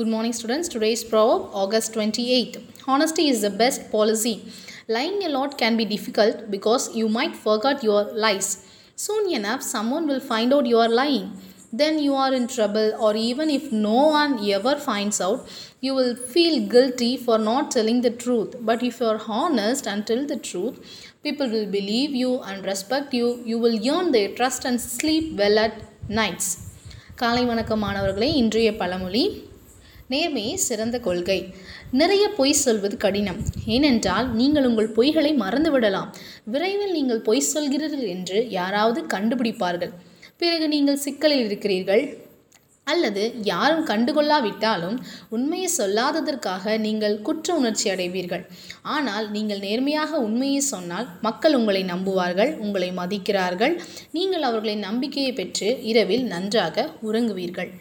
Good morning, students. Today's proverb, August 28. Honesty is the best policy. Lying a lot can be difficult because you might forget your lies. Soon enough, someone will find out you are lying. Then you are in trouble, or even if no one ever finds out, you will feel guilty for not telling the truth. But if you are honest and tell the truth, people will believe you and respect you. You will earn their trust and sleep well at nights. காலை வணக்கம் மாணவர்களே இன்றைய பழமொழி நேர்மையே சிறந்த கொள்கை. நிறைய பொய் சொல்வது கடினம். ஏனென்றால் நீங்கள் உங்கள் பொய்களை மறந்துவிடலாம். விரைவில் நீங்கள் பொய் சொல்கிறீர்கள் என்று யாராவது கண்டுபிடிப்பார்கள். பிறகு நீங்கள் சிக்கலில் இருக்கிறீர்கள். அல்லது யாரும் கண்டுகொள்ளாவிட்டாலும் உண்மையை சொல்லாததற்காக நீங்கள் குற்ற உணர்ச்சி அடைவீர்கள். ஆனால் நீங்கள் நேர்மையாக உண்மையை சொன்னால் மக்கள் உங்களை நம்புவார்கள் உங்களை மதிக்கிறார்கள். நீங்கள் அவர்களின் நம்பிக்கையை பெற்று இரவில் நன்றாக உறங்குவீர்கள்.